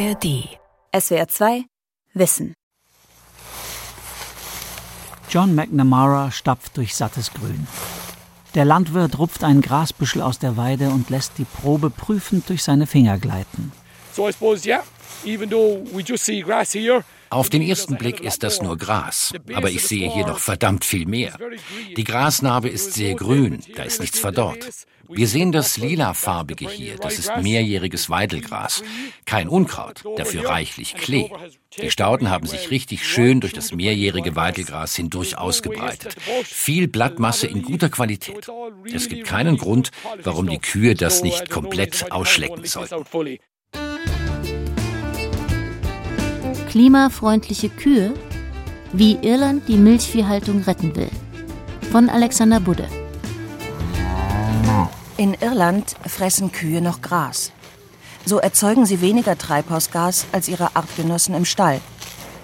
ARD. SWR 2 Wissen. John McNamara stapft durch sattes Grün. Der Landwirt rupft einen Grasbüschel aus der Weide und lässt die Probe prüfend durch seine Finger gleiten. So I suppose, yeah, even though we just see grass here, Auf den ersten Blick ist das nur Gras, aber ich sehe hier noch verdammt viel mehr. Die Grasnarbe ist sehr grün, da ist nichts verdorrt. Wir sehen das lilafarbige hier, das ist mehrjähriges Weidelgras. Kein Unkraut, dafür reichlich Klee. Die Stauden haben sich richtig schön durch das mehrjährige Weidelgras hindurch ausgebreitet. Viel Blattmasse in guter Qualität. Es gibt keinen Grund, warum die Kühe das nicht komplett ausschlecken sollten. Klimafreundliche Kühe, wie Irland die Milchviehhaltung retten will. Von Alexander Budde. In Irland fressen Kühe noch Gras. So erzeugen sie weniger Treibhausgas als ihre Artgenossen im Stall.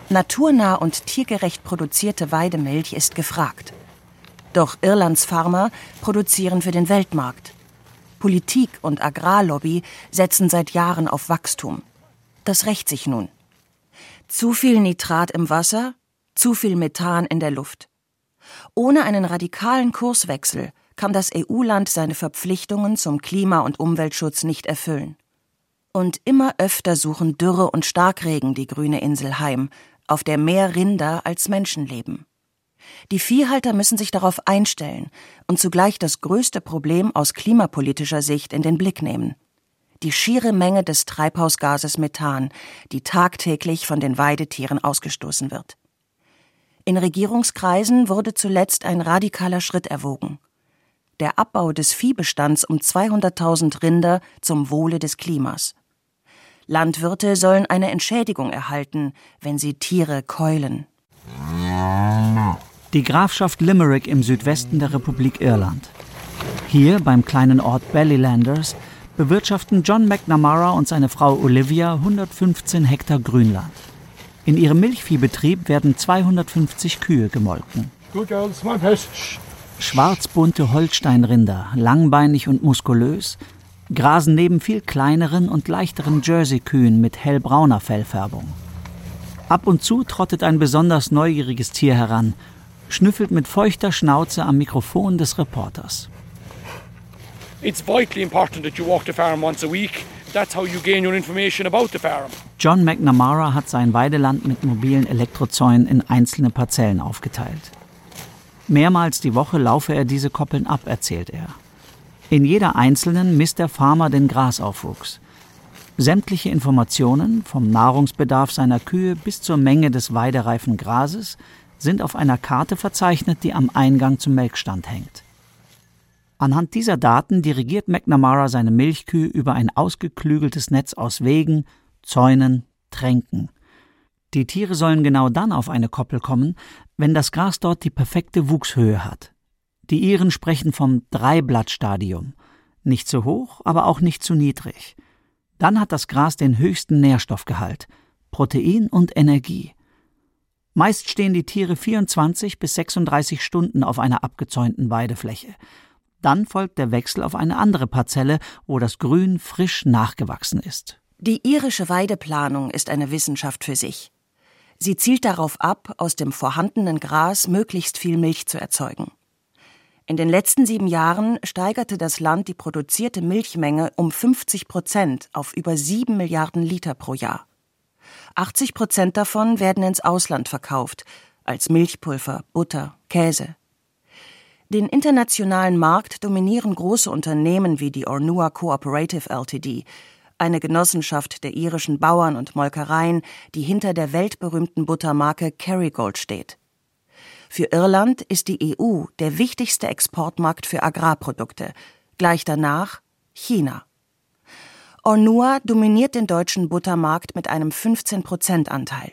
Naturnah und tiergerecht produzierte Weidemilch ist gefragt. Doch Irlands Farmer produzieren für den Weltmarkt. Politik und Agrarlobby setzen seit Jahren auf Wachstum. Das rächt sich nun. Zu viel Nitrat im Wasser, zu viel Methan in der Luft. Ohne einen radikalen Kurswechsel kann das EU-Land seine Verpflichtungen zum Klima- und Umweltschutz nicht erfüllen. Und immer öfter suchen Dürre und Starkregen die grüne Insel heim, auf der mehr Rinder als Menschen leben. Die Viehhalter müssen sich darauf einstellen und zugleich das größte Problem aus klimapolitischer Sicht in den Blick nehmen die schiere Menge des Treibhausgases Methan, die tagtäglich von den Weidetieren ausgestoßen wird. In Regierungskreisen wurde zuletzt ein radikaler Schritt erwogen. Der Abbau des Viehbestands um 200.000 Rinder zum Wohle des Klimas. Landwirte sollen eine Entschädigung erhalten, wenn sie Tiere keulen. Die Grafschaft Limerick im Südwesten der Republik Irland. Hier beim kleinen Ort Ballylanders bewirtschaften John McNamara und seine Frau Olivia 115 Hektar Grünland. In ihrem Milchviehbetrieb werden 250 Kühe gemolken. Schwarzbunte Holsteinrinder, langbeinig und muskulös, grasen neben viel kleineren und leichteren Jersey-Kühen mit hellbrauner Fellfärbung. Ab und zu trottet ein besonders neugieriges Tier heran, schnüffelt mit feuchter Schnauze am Mikrofon des Reporters. It's vitally important that you walk the farm once a week. That's how you gain your information about the farm. John McNamara hat sein Weideland mit mobilen Elektrozäunen in einzelne Parzellen aufgeteilt. Mehrmals die Woche laufe er diese Koppeln ab, erzählt er. In jeder einzelnen misst der Farmer den Grasaufwuchs. Sämtliche Informationen, vom Nahrungsbedarf seiner Kühe bis zur Menge des weidereifen Grases, sind auf einer Karte verzeichnet, die am Eingang zum Melkstand hängt. Anhand dieser Daten dirigiert McNamara seine Milchkühe über ein ausgeklügeltes Netz aus Wegen, Zäunen, Tränken. Die Tiere sollen genau dann auf eine Koppel kommen, wenn das Gras dort die perfekte Wuchshöhe hat. Die Iren sprechen vom Dreiblattstadium. Nicht zu hoch, aber auch nicht zu niedrig. Dann hat das Gras den höchsten Nährstoffgehalt, Protein und Energie. Meist stehen die Tiere 24 bis 36 Stunden auf einer abgezäunten Weidefläche. Dann folgt der Wechsel auf eine andere Parzelle, wo das Grün frisch nachgewachsen ist. Die irische Weideplanung ist eine Wissenschaft für sich. Sie zielt darauf ab, aus dem vorhandenen Gras möglichst viel Milch zu erzeugen. In den letzten sieben Jahren steigerte das Land die produzierte Milchmenge um 50 Prozent auf über sieben Milliarden Liter pro Jahr. 80 Prozent davon werden ins Ausland verkauft, als Milchpulver, Butter, Käse. Den internationalen Markt dominieren große Unternehmen wie die Ornua Cooperative Ltd., eine Genossenschaft der irischen Bauern und Molkereien, die hinter der weltberühmten Buttermarke Kerrygold steht. Für Irland ist die EU der wichtigste Exportmarkt für Agrarprodukte, gleich danach China. Ornua dominiert den deutschen Buttermarkt mit einem 15% Anteil.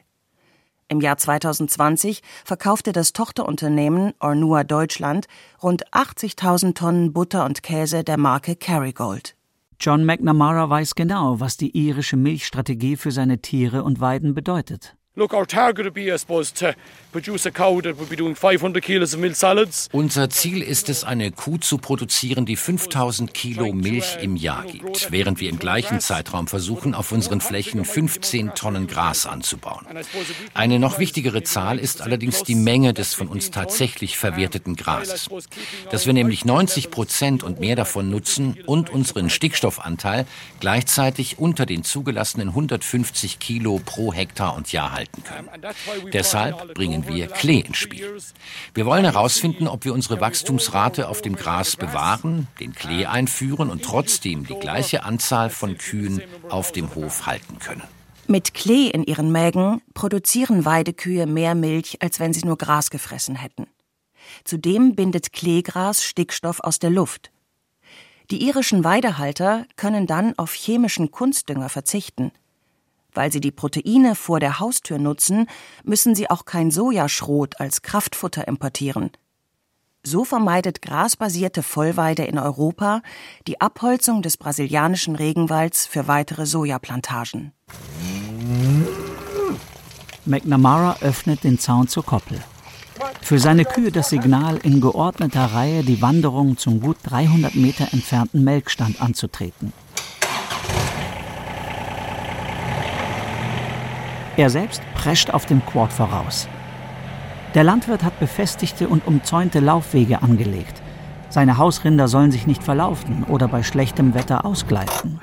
Im Jahr 2020 verkaufte das Tochterunternehmen Ornua Deutschland rund 80.000 Tonnen Butter und Käse der Marke Kerrygold. John McNamara weiß genau, was die irische Milchstrategie für seine Tiere und Weiden bedeutet. Look, our target would be, I suppose, to produce a cow that would be doing 500 kilos of milk solids. Unser Ziel ist es, eine Kuh zu produzieren, die 5000 Kilo Milch im Jahr gibt, während wir im gleichen Zeitraum versuchen, auf unseren Flächen 15 Tonnen Gras anzubauen. Eine noch wichtigere Zahl ist allerdings die Menge des von uns tatsächlich verwerteten Grases. Dass wir nämlich 90 Prozent und mehr davon nutzen und unseren Stickstoffanteil gleichzeitig unter den zugelassenen 150 Kilo pro Hektar und Jahr halten halten können. Deshalb bringen wir Klee ins Spiel. Wir wollen herausfinden, ob wir unsere Wachstumsrate auf dem Gras bewahren, den Klee einführen und trotzdem die gleiche Anzahl von Kühen auf dem Hof halten können. Mit Klee in ihren Mägen produzieren Weidekühe mehr Milch, als wenn sie nur Gras gefressen hätten. Zudem bindet Kleegras Stickstoff aus der Luft. Die irischen Weidehalter können dann auf chemischen Kunstdünger verzichten – weil sie die Proteine vor der Haustür nutzen, müssen sie auch kein Sojaschrot als Kraftfutter importieren. So vermeidet grasbasierte Vollweide in Europa die Abholzung des brasilianischen Regenwalds für weitere Sojaplantagen. McNamara öffnet den Zaun zur Koppel. Für seine Kühe das Signal, in geordneter Reihe die Wanderung zum gut 300 Meter entfernten Melkstand anzutreten. Er selbst prescht auf dem Quad voraus. Der Landwirt hat befestigte und umzäunte Laufwege angelegt. Seine Hausrinder sollen sich nicht verlaufen oder bei schlechtem Wetter ausgleiten.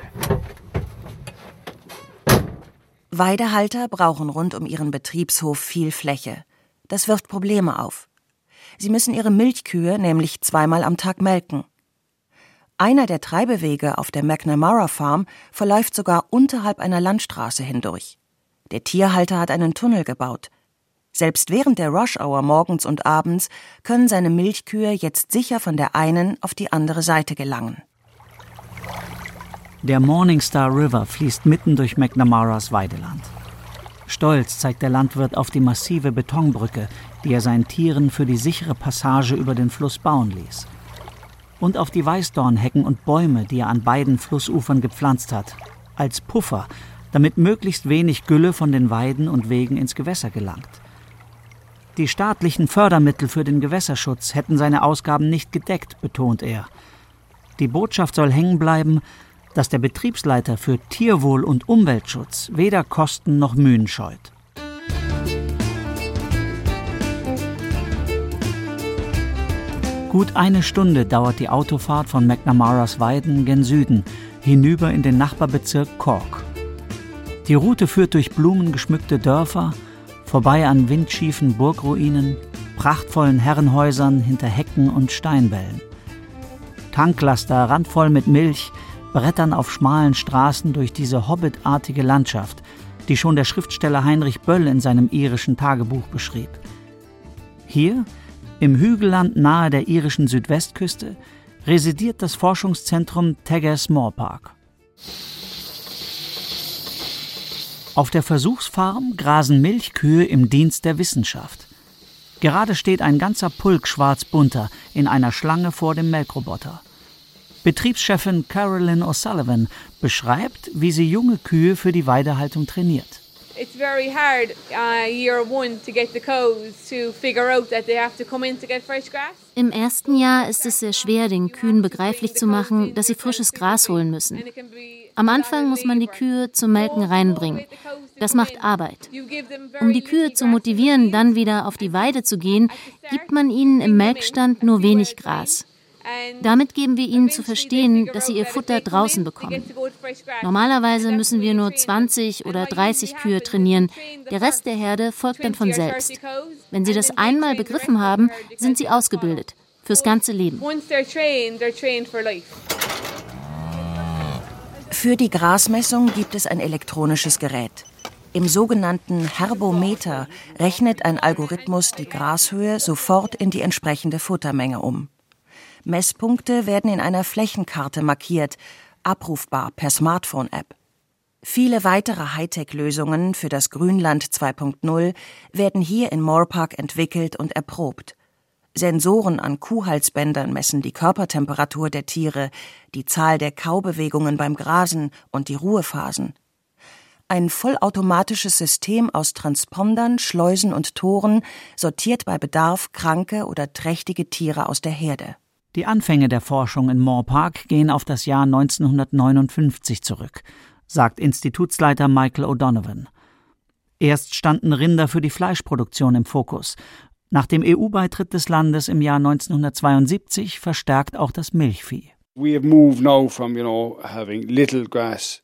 Weidehalter brauchen rund um ihren Betriebshof viel Fläche. Das wirft Probleme auf. Sie müssen ihre Milchkühe nämlich zweimal am Tag melken. Einer der Treibewege auf der McNamara Farm verläuft sogar unterhalb einer Landstraße hindurch. Der Tierhalter hat einen Tunnel gebaut. Selbst während der Rush-Hour morgens und abends können seine Milchkühe jetzt sicher von der einen auf die andere Seite gelangen. Der Morningstar River fließt mitten durch McNamaras Weideland. Stolz zeigt der Landwirt auf die massive Betonbrücke, die er seinen Tieren für die sichere Passage über den Fluss bauen ließ. Und auf die Weißdornhecken und Bäume, die er an beiden Flussufern gepflanzt hat, als Puffer, damit möglichst wenig Gülle von den Weiden und Wegen ins Gewässer gelangt. Die staatlichen Fördermittel für den Gewässerschutz hätten seine Ausgaben nicht gedeckt, betont er. Die Botschaft soll hängen bleiben, dass der Betriebsleiter für Tierwohl und Umweltschutz weder Kosten noch Mühen scheut. Gut eine Stunde dauert die Autofahrt von McNamaras Weiden gen Süden hinüber in den Nachbarbezirk Cork. Die Route führt durch blumengeschmückte Dörfer, vorbei an windschiefen Burgruinen, prachtvollen Herrenhäusern hinter Hecken und Steinwällen. Tanklaster randvoll mit Milch brettern auf schmalen Straßen durch diese hobbitartige Landschaft, die schon der Schriftsteller Heinrich Böll in seinem irischen Tagebuch beschrieb. Hier, im Hügelland nahe der irischen Südwestküste, residiert das Forschungszentrum Teggers Moor Park. Auf der Versuchsfarm grasen Milchkühe im Dienst der Wissenschaft. Gerade steht ein ganzer Pulk schwarzbunter in einer Schlange vor dem Melkroboter. Betriebschefin Carolyn O'Sullivan beschreibt, wie sie junge Kühe für die Weidehaltung trainiert. It's very hard uh, year one to get the cows to figure out that they have to come in to get fresh grass. Im ersten Jahr ist es sehr schwer, den Kühen begreiflich zu machen, dass sie frisches Gras holen müssen. Am Anfang muss man die Kühe zum Melken reinbringen. Das macht Arbeit. Um die Kühe zu motivieren, dann wieder auf die Weide zu gehen, gibt man ihnen im Melkstand nur wenig Gras. Damit geben wir ihnen zu verstehen, dass sie ihr Futter draußen bekommen. Normalerweise müssen wir nur 20 oder 30 Kühe trainieren. Der Rest der Herde folgt dann von selbst. Wenn sie das einmal begriffen haben, sind sie ausgebildet. Fürs ganze Leben. Für die Grasmessung gibt es ein elektronisches Gerät. Im sogenannten Herbometer rechnet ein Algorithmus die Grashöhe sofort in die entsprechende Futtermenge um. Messpunkte werden in einer Flächenkarte markiert, abrufbar per Smartphone-App. Viele weitere Hightech-Lösungen für das Grünland 2.0 werden hier in Moorpark entwickelt und erprobt. Sensoren an Kuhhalsbändern messen die Körpertemperatur der Tiere, die Zahl der Kaubewegungen beim Grasen und die Ruhephasen. ein vollautomatisches System aus Transpondern, Schleusen und Toren sortiert bei Bedarf kranke oder trächtige Tiere aus der Herde. Die Anfänge der Forschung in Moore Park gehen auf das Jahr 1959 zurück, sagt Institutsleiter Michael O'Donovan. Erst standen Rinder für die Fleischproduktion im Fokus. Nach dem EU-Beitritt des Landes im Jahr 1972 verstärkt auch das Milchvieh.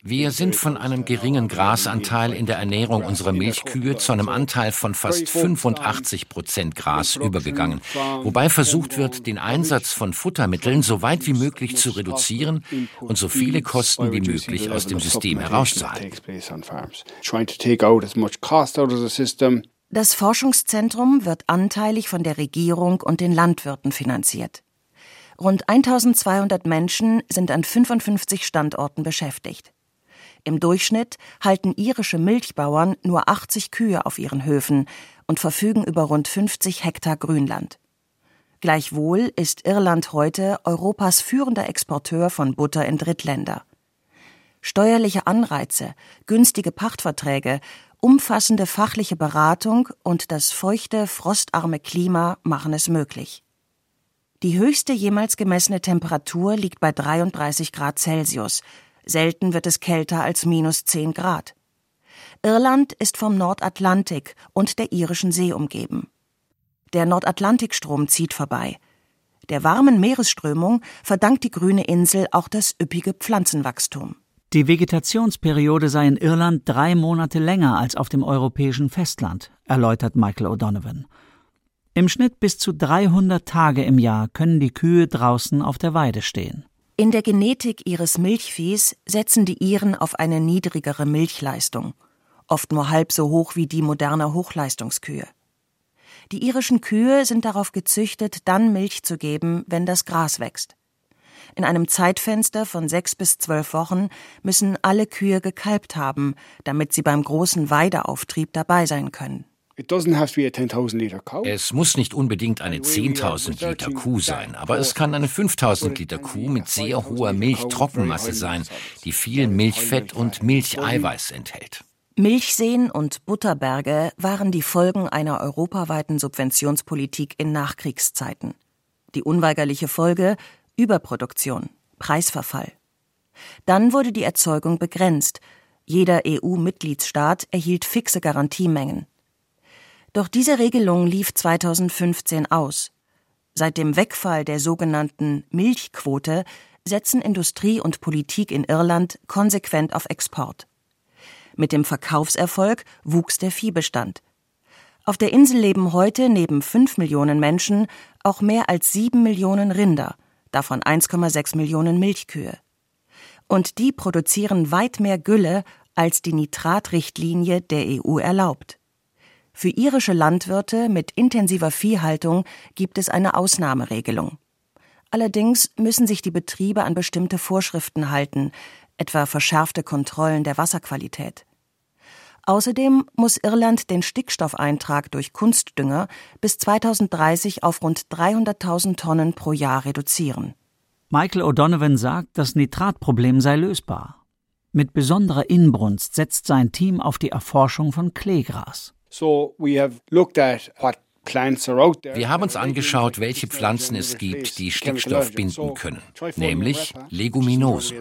Wir sind von einem geringen Grasanteil in der Ernährung unserer Milchkühe zu einem Anteil von fast 85 Prozent Gras übergegangen, wobei versucht wird, den Einsatz von Futtermitteln so weit wie möglich zu reduzieren und so viele Kosten wie möglich aus dem System herauszuhalten. Das Forschungszentrum wird anteilig von der Regierung und den Landwirten finanziert. Rund 1200 Menschen sind an 55 Standorten beschäftigt. Im Durchschnitt halten irische Milchbauern nur 80 Kühe auf ihren Höfen und verfügen über rund 50 Hektar Grünland. Gleichwohl ist Irland heute Europas führender Exporteur von Butter in Drittländer. Steuerliche Anreize, günstige Pachtverträge, umfassende fachliche Beratung und das feuchte, frostarme Klima machen es möglich. Die höchste jemals gemessene Temperatur liegt bei 33 Grad Celsius. Selten wird es kälter als minus 10 Grad. Irland ist vom Nordatlantik und der irischen See umgeben. Der Nordatlantikstrom zieht vorbei. Der warmen Meeresströmung verdankt die grüne Insel auch das üppige Pflanzenwachstum. Die Vegetationsperiode sei in Irland drei Monate länger als auf dem europäischen Festland, erläutert Michael O'Donovan. Im Schnitt bis zu 300 Tage im Jahr können die Kühe draußen auf der Weide stehen. In der Genetik ihres Milchviehs setzen die Iren auf eine niedrigere Milchleistung, oft nur halb so hoch wie die moderner Hochleistungskühe. Die irischen Kühe sind darauf gezüchtet, dann Milch zu geben, wenn das Gras wächst. In einem Zeitfenster von sechs bis zwölf Wochen müssen alle Kühe gekalbt haben, damit sie beim großen Weideauftrieb dabei sein können. Es muss nicht unbedingt eine 10.000 Liter Kuh sein, aber es kann eine 5.000 Liter Kuh mit sehr hoher Milchtrockenmasse sein, die viel Milchfett und Milcheiweiß enthält. Milchseen und Butterberge waren die Folgen einer europaweiten Subventionspolitik in Nachkriegszeiten. Die unweigerliche Folge Überproduktion, Preisverfall. Dann wurde die Erzeugung begrenzt. Jeder EU-Mitgliedsstaat erhielt fixe Garantiemengen. Doch diese Regelung lief 2015 aus. Seit dem Wegfall der sogenannten Milchquote setzen Industrie und Politik in Irland konsequent auf Export. Mit dem Verkaufserfolg wuchs der Viehbestand. Auf der Insel leben heute neben fünf Millionen Menschen auch mehr als sieben Millionen Rinder, davon 1,6 Millionen Milchkühe. Und die produzieren weit mehr Gülle, als die Nitratrichtlinie der EU erlaubt. Für irische Landwirte mit intensiver Viehhaltung gibt es eine Ausnahmeregelung. Allerdings müssen sich die Betriebe an bestimmte Vorschriften halten, etwa verschärfte Kontrollen der Wasserqualität. Außerdem muss Irland den Stickstoffeintrag durch Kunstdünger bis 2030 auf rund 300.000 Tonnen pro Jahr reduzieren. Michael O'Donovan sagt, das Nitratproblem sei lösbar. Mit besonderer Inbrunst setzt sein Team auf die Erforschung von Kleegras. Wir haben uns angeschaut, welche Pflanzen es gibt, die Stickstoff binden können, nämlich Leguminosen.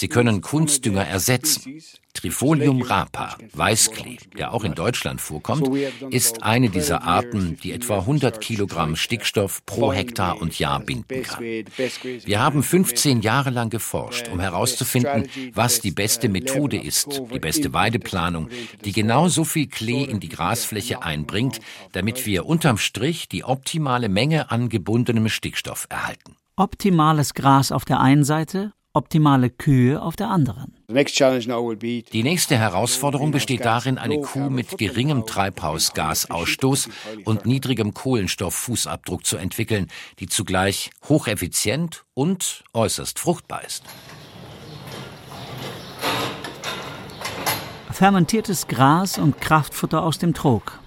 Sie können Kunstdünger ersetzen. Trifolium rapa, Weißklee, der auch in Deutschland vorkommt, ist eine dieser Arten, die etwa 100 Kilogramm Stickstoff pro Hektar und Jahr binden kann. Wir haben 15 Jahre lang geforscht, um herauszufinden, was die beste Methode ist, die beste Weideplanung, die genau so viel Klee in die Grasfläche einbringt, damit wir unterm Strich die optimale Menge an gebundenem Stickstoff erhalten. Optimales Gras auf der einen Seite optimale Kühe auf der anderen. Die nächste Herausforderung besteht darin, eine Kuh mit geringem Treibhausgasausstoß und niedrigem Kohlenstofffußabdruck zu entwickeln, die zugleich hocheffizient und äußerst fruchtbar ist. Fermentiertes Gras und Kraftfutter aus dem Trog.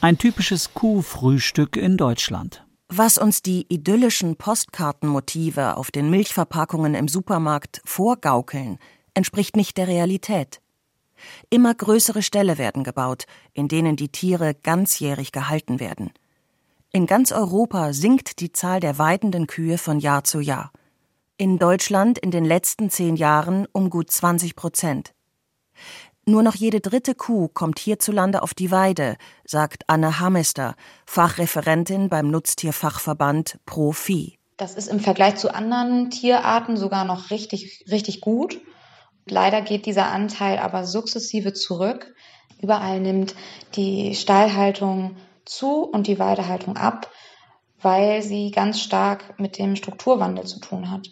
Ein typisches Kuhfrühstück in Deutschland. Was uns die idyllischen Postkartenmotive auf den Milchverpackungen im Supermarkt vorgaukeln, entspricht nicht der Realität. Immer größere Ställe werden gebaut, in denen die Tiere ganzjährig gehalten werden. In ganz Europa sinkt die Zahl der weidenden Kühe von Jahr zu Jahr. In Deutschland in den letzten zehn Jahren um gut 20 Prozent. Nur noch jede dritte Kuh kommt hierzulande auf die Weide, sagt Anne Hamester, Fachreferentin beim Nutztierfachverband Pro Vieh. Das ist im Vergleich zu anderen Tierarten sogar noch richtig, richtig gut. Leider geht dieser Anteil aber sukzessive zurück. Überall nimmt die Stallhaltung zu und die Weidehaltung ab, weil sie ganz stark mit dem Strukturwandel zu tun hat.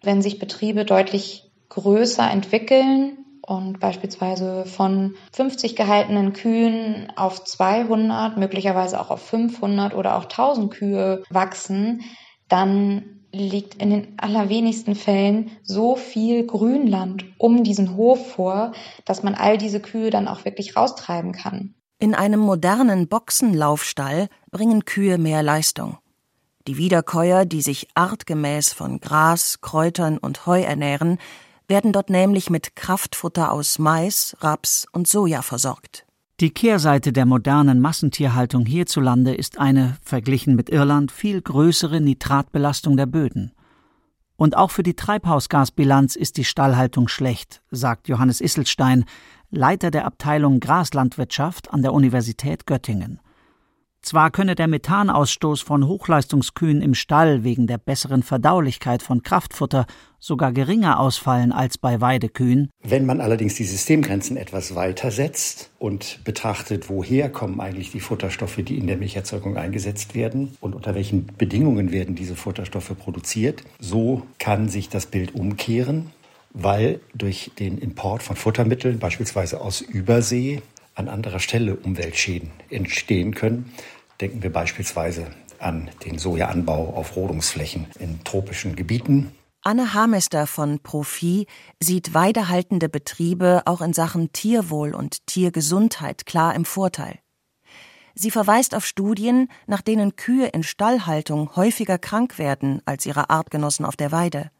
Wenn sich Betriebe deutlich größer entwickeln und beispielsweise von 50 gehaltenen Kühen auf 200, möglicherweise auch auf 500 oder auch 1000 Kühe wachsen, dann liegt in den allerwenigsten Fällen so viel Grünland um diesen Hof vor, dass man all diese Kühe dann auch wirklich raustreiben kann. In einem modernen Boxenlaufstall bringen Kühe mehr Leistung. Die Wiederkäuer, die sich artgemäß von Gras, Kräutern und Heu ernähren, werden dort nämlich mit Kraftfutter aus Mais, Raps und Soja versorgt. Die Kehrseite der modernen Massentierhaltung hierzulande ist eine, verglichen mit Irland, viel größere Nitratbelastung der Böden. Und auch für die Treibhausgasbilanz ist die Stallhaltung schlecht, sagt Johannes Isselstein, Leiter der Abteilung Graslandwirtschaft an der Universität Göttingen. Zwar könne der Methanausstoß von Hochleistungskühen im Stall wegen der besseren Verdaulichkeit von Kraftfutter sogar geringer ausfallen als bei Weidekühen. Wenn man allerdings die Systemgrenzen etwas weiter setzt und betrachtet, woher kommen eigentlich die Futterstoffe, die in der Milcherzeugung eingesetzt werden und unter welchen Bedingungen werden diese Futterstoffe produziert, so kann sich das Bild umkehren, weil durch den Import von Futtermitteln, beispielsweise aus Übersee, an anderer Stelle Umweltschäden entstehen können. Denken wir beispielsweise an den Sojaanbau auf Rodungsflächen in tropischen Gebieten. Anne Hamester von Profi sieht weidehaltende Betriebe auch in Sachen Tierwohl und Tiergesundheit klar im Vorteil. Sie verweist auf Studien, nach denen Kühe in Stallhaltung häufiger krank werden als ihre Artgenossen auf der Weide.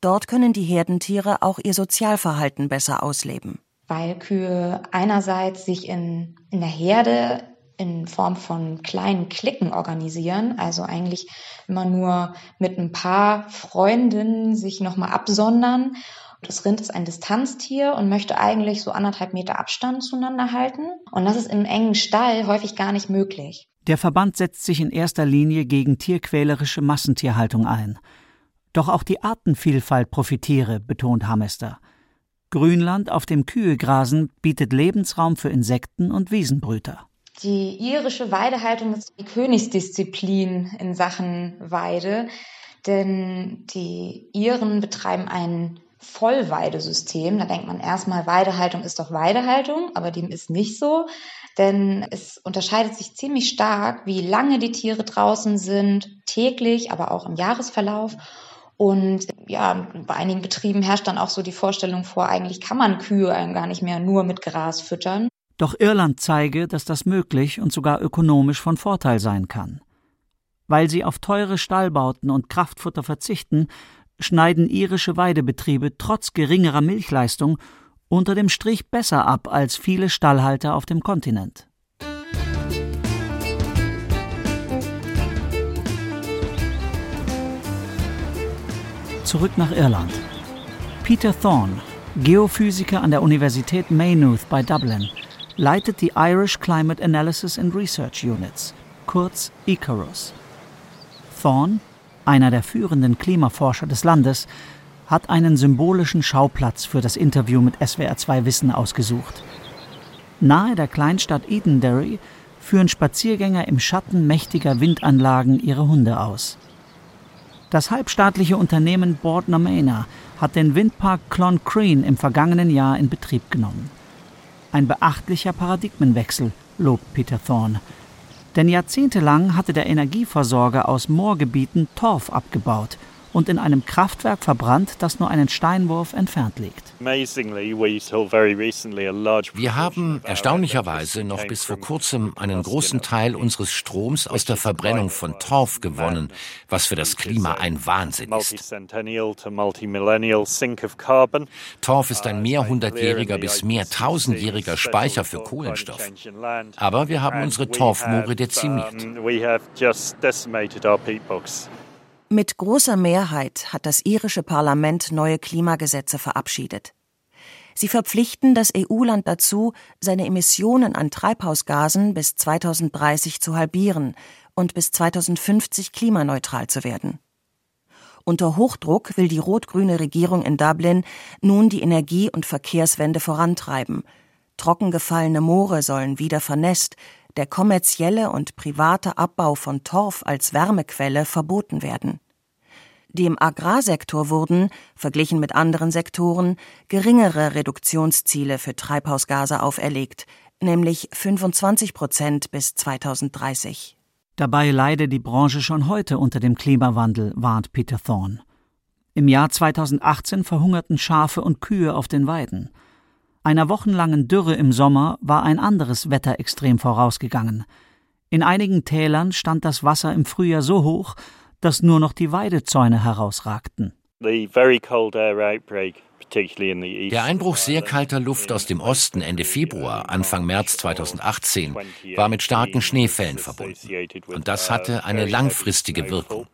Dort können die Herdentiere auch ihr Sozialverhalten besser ausleben weil Kühe einerseits sich in, in der Herde in Form von kleinen Klicken organisieren, also eigentlich immer nur mit ein paar Freundinnen sich nochmal absondern. Das Rind ist ein Distanztier und möchte eigentlich so anderthalb Meter Abstand zueinander halten. Und das ist im engen Stall häufig gar nicht möglich. Der Verband setzt sich in erster Linie gegen tierquälerische Massentierhaltung ein. Doch auch die Artenvielfalt profitiere, betont Hamester. Grünland, auf dem Kühe grasen, bietet Lebensraum für Insekten und Wiesenbrüter. Die irische Weidehaltung ist die Königsdisziplin in Sachen Weide, denn die Iren betreiben ein Vollweidesystem. Da denkt man erstmal, Weidehaltung ist doch Weidehaltung, aber dem ist nicht so, denn es unterscheidet sich ziemlich stark, wie lange die Tiere draußen sind, täglich, aber auch im Jahresverlauf und ja, bei einigen Betrieben herrscht dann auch so die Vorstellung vor, eigentlich kann man Kühe gar nicht mehr nur mit Gras füttern. Doch Irland zeige, dass das möglich und sogar ökonomisch von Vorteil sein kann. Weil sie auf teure Stallbauten und Kraftfutter verzichten, schneiden irische Weidebetriebe trotz geringerer Milchleistung unter dem Strich besser ab als viele Stallhalter auf dem Kontinent. Zurück nach Irland. Peter Thorne, Geophysiker an der Universität Maynooth bei Dublin, leitet die Irish Climate Analysis and Research Units, kurz ICARUS. Thorne, einer der führenden Klimaforscher des Landes, hat einen symbolischen Schauplatz für das Interview mit SWR2 Wissen ausgesucht. Nahe der Kleinstadt Edenderry führen Spaziergänger im Schatten mächtiger Windanlagen ihre Hunde aus. Das halbstaatliche Unternehmen Board Nomena hat den Windpark Cloncreen im vergangenen Jahr in Betrieb genommen. Ein beachtlicher Paradigmenwechsel, lobt Peter Thorne. Denn jahrzehntelang hatte der Energieversorger aus Moorgebieten Torf abgebaut, und in einem Kraftwerk verbrannt, das nur einen Steinwurf entfernt liegt. Wir haben erstaunlicherweise noch bis vor kurzem einen großen Teil unseres Stroms aus der Verbrennung von Torf gewonnen, was für das Klima ein Wahnsinn ist. Torf ist ein mehrhundertjähriger bis mehrtausendjähriger Speicher für Kohlenstoff. Aber wir haben unsere Torfmoore dezimiert. Mit großer Mehrheit hat das irische Parlament neue Klimagesetze verabschiedet. Sie verpflichten das EU-Land dazu, seine Emissionen an Treibhausgasen bis 2030 zu halbieren und bis 2050 klimaneutral zu werden. Unter Hochdruck will die rot-grüne Regierung in Dublin nun die Energie- und Verkehrswende vorantreiben. Trockengefallene Moore sollen wieder vernässt, der kommerzielle und private Abbau von Torf als Wärmequelle verboten werden. Dem Agrarsektor wurden, verglichen mit anderen Sektoren, geringere Reduktionsziele für Treibhausgase auferlegt, nämlich 25 Prozent bis 2030. Dabei leide die Branche schon heute unter dem Klimawandel, warnt Peter Thorne. Im Jahr 2018 verhungerten Schafe und Kühe auf den Weiden. Einer wochenlangen Dürre im Sommer war ein anderes Wetterextrem vorausgegangen. In einigen Tälern stand das Wasser im Frühjahr so hoch, dass nur noch die Weidezäune herausragten. Der Einbruch sehr kalter Luft aus dem Osten Ende Februar, Anfang März 2018 war mit starken Schneefällen verbunden. Und das hatte eine langfristige Wirkung.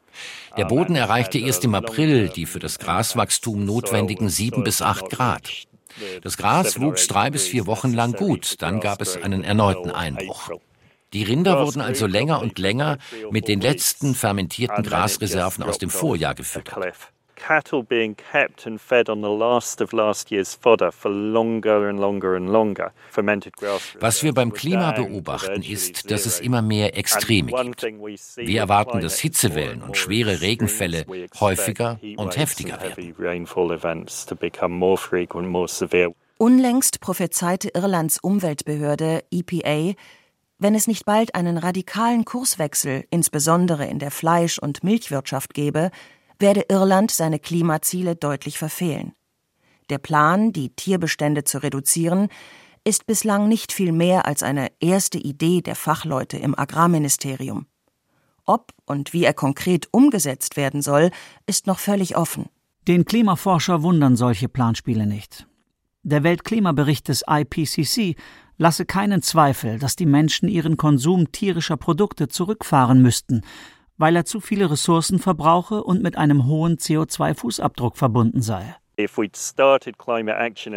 Der Boden erreichte erst im April die für das Graswachstum notwendigen sieben bis acht Grad. Das Gras wuchs drei bis vier Wochen lang gut, dann gab es einen erneuten Einbruch. Die Rinder wurden also länger und länger mit den letzten fermentierten Grasreserven aus dem Vorjahr gefüttert. Cattle being kept and fed on the last of last year's fodder for longer and longer and longer. Fermented grass. Was wir beim Klima beobachten, ist, dass es immer mehr Extreme gibt. Wir erwarten, dass Hitzewellen und schwere Regenfälle häufiger und heftiger werden. Unlängst prophezeite Irlands Umweltbehörde EPA, wenn es nicht bald einen radikalen Kurswechsel, insbesondere in der Fleisch- und Milchwirtschaft gebe, werde Irland seine Klimaziele deutlich verfehlen. Der Plan, die Tierbestände zu reduzieren, ist bislang nicht viel mehr als eine erste Idee der Fachleute im Agrarministerium. Ob und wie er konkret umgesetzt werden soll, ist noch völlig offen. Den Klimaforscher wundern solche Planspiele nicht. Der Weltklimabericht des IPCC lasse keinen Zweifel, dass die Menschen ihren Konsum tierischer Produkte zurückfahren müssten, weil er zu viele Ressourcen verbrauche und mit einem hohen CO2-Fußabdruck verbunden sei.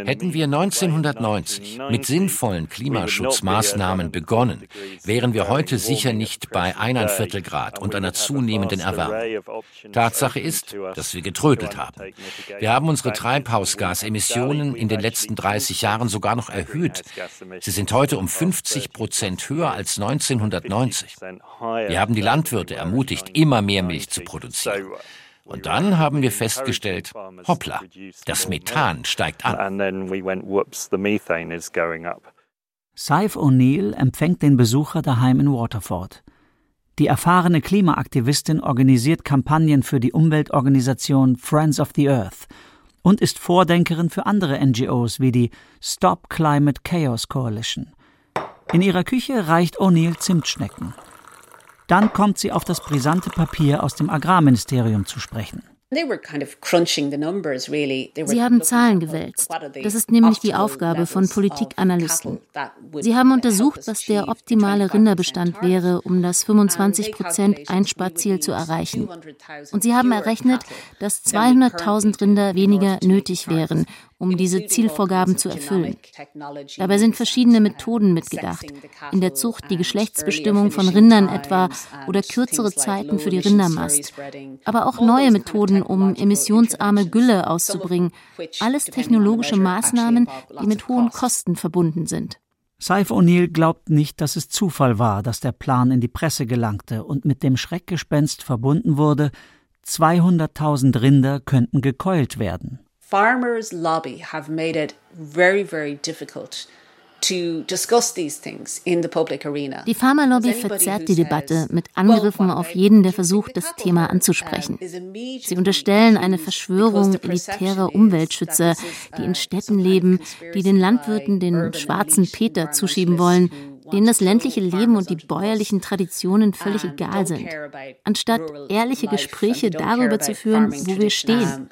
Hätten wir 1990 mit sinnvollen Klimaschutzmaßnahmen begonnen, wären wir heute sicher nicht bei eineinviertel Grad und einer zunehmenden Erwärmung. Tatsache ist, dass wir getrödelt haben. Wir haben unsere Treibhausgasemissionen in den letzten 30 Jahren sogar noch erhöht. Sie sind heute um 50 Prozent höher als 1990. Wir haben die Landwirte ermutigt, immer mehr Milch zu produzieren. Und dann haben wir festgestellt, hoppla, das Methan steigt an. Saif O'Neill empfängt den Besucher daheim in Waterford. Die erfahrene Klimaaktivistin organisiert Kampagnen für die Umweltorganisation Friends of the Earth und ist Vordenkerin für andere NGOs wie die Stop Climate Chaos Coalition. In ihrer Küche reicht O'Neill Zimtschnecken. Dann kommt sie auf das brisante Papier aus dem Agrarministerium zu sprechen. Sie haben Zahlen gewälzt. Das ist nämlich die Aufgabe von Politikanalysten. Sie haben untersucht, was der optimale Rinderbestand wäre, um das 25 Prozent Einsparziel zu erreichen. Und sie haben errechnet, dass 200.000 Rinder weniger nötig wären, um diese Zielvorgaben zu erfüllen. Dabei sind verschiedene Methoden mitgedacht. In der Zucht die Geschlechtsbestimmung von Rindern etwa oder kürzere Zeiten für die Rindermast. Aber auch neue Methoden, um emissionsarme Gülle auszubringen. Alles technologische Maßnahmen, die mit hohen Kosten verbunden sind. Saif O'Neill glaubt nicht, dass es Zufall war, dass der Plan in die Presse gelangte und mit dem Schreckgespenst verbunden wurde, 200.000 Rinder könnten gekeult werden. Farmers' lobby have made it very, very difficult Die Pharmalobby verzerrt die Debatte mit Angriffen auf jeden, der versucht, das Thema anzusprechen. Sie unterstellen eine Verschwörung elitärer Umweltschützer, die in Städten leben, die den Landwirten den schwarzen Peter zuschieben wollen denen das ländliche Leben und die bäuerlichen Traditionen völlig egal sind, anstatt ehrliche Gespräche darüber zu führen, wo wir stehen.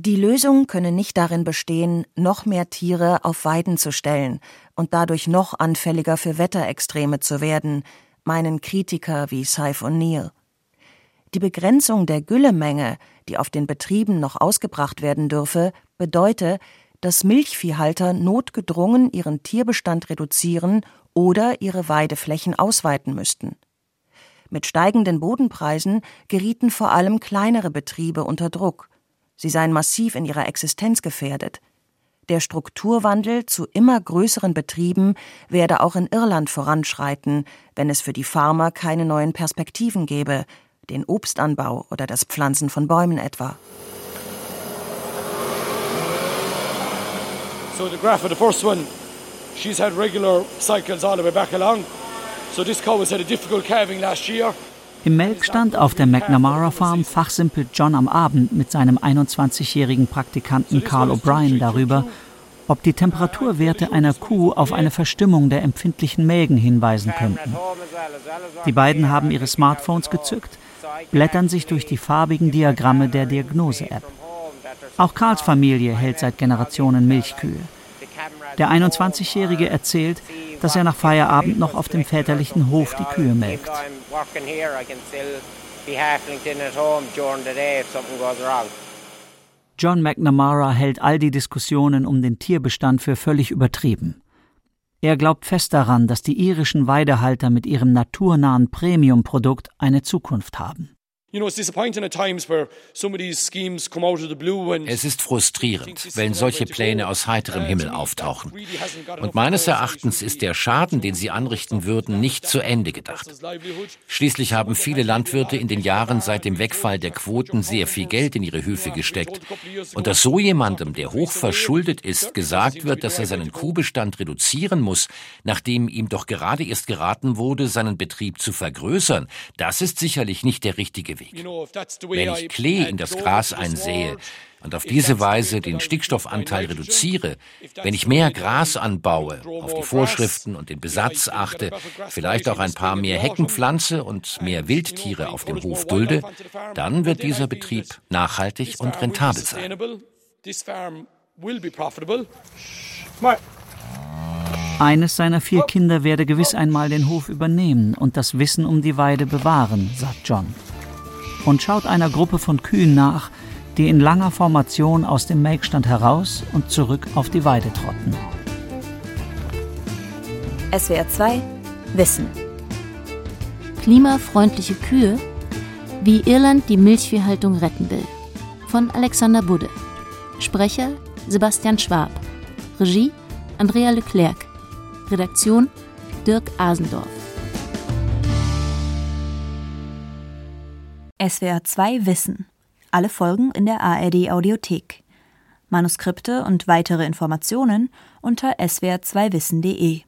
Die Lösung könne nicht darin bestehen, noch mehr Tiere auf Weiden zu stellen und dadurch noch anfälliger für Wetterextreme zu werden, meinen Kritiker wie Saif O'Neill. Die Begrenzung der Güllemenge, die auf den Betrieben noch ausgebracht werden dürfe, bedeute, dass Milchviehhalter notgedrungen ihren Tierbestand reduzieren oder ihre Weideflächen ausweiten müssten. Mit steigenden Bodenpreisen gerieten vor allem kleinere Betriebe unter Druck. Sie seien massiv in ihrer Existenz gefährdet. Der Strukturwandel zu immer größeren Betrieben werde auch in Irland voranschreiten, wenn es für die Farmer keine neuen Perspektiven gäbe, den Obstanbau oder das Pflanzen von Bäumen etwa. So the graph of the first one, she's had regular cycles all the way back along. So this cow has had a difficult calving last year. Im Melkstand auf der McNamara Farm fachsimpelt John am Abend mit seinem 21-jährigen Praktikanten Carl O'Brien darüber, ob die Temperaturwerte einer Kuh auf eine Verstimmung der empfindlichen Mägen hinweisen könnten. Die beiden haben ihre Smartphones gezückt, blättern sich durch die farbigen Diagramme der Diagnose-App. Auch Karls Familie hält seit Generationen Milchkühe. Der 21-Jährige erzählt, dass er nach Feierabend noch auf dem väterlichen Hof die Kühe melkt. John McNamara hält all die Diskussionen um den Tierbestand für völlig übertrieben. Er glaubt fest daran, dass die irischen Weidehalter mit ihrem naturnahen Premium-Produkt eine Zukunft haben. Es ist frustrierend, wenn solche Pläne aus heiterem Himmel auftauchen. Und meines Erachtens ist der Schaden, den sie anrichten würden, nicht zu Ende gedacht. Schließlich haben viele Landwirte in den Jahren seit dem Wegfall der Quoten sehr viel Geld in ihre Höfe gesteckt. Und dass so jemandem, der hoch verschuldet ist, gesagt wird, dass er seinen Kuhbestand reduzieren muss, nachdem ihm doch gerade erst geraten wurde, seinen Betrieb zu vergrößern, das ist sicherlich nicht der richtige Weg. Wenn ich Klee in das Gras einsähe und auf diese Weise den Stickstoffanteil reduziere, wenn ich mehr Gras anbaue, auf die Vorschriften und den Besatz achte, vielleicht auch ein paar mehr Hecken pflanze und mehr Wildtiere auf dem Hof dulde, dann wird dieser Betrieb nachhaltig und rentabel sein. Eines seiner vier Kinder werde gewiss einmal den Hof übernehmen und das Wissen um die Weide bewahren, sagt John und schaut einer Gruppe von Kühen nach, die in langer Formation aus dem Melkstand heraus und zurück auf die Weide trotten. SWR 2 Wissen Klimafreundliche Kühe, wie Irland die Milchviehhaltung retten will. Von Alexander Budde. Sprecher Sebastian Schwab. Regie Andrea Leclerc. Redaktion Dirk Asendorf. SWR 2 Wissen. Alle Folgen in der ARD Audiothek. Manuskripte und weitere Informationen unter swr2wissen.de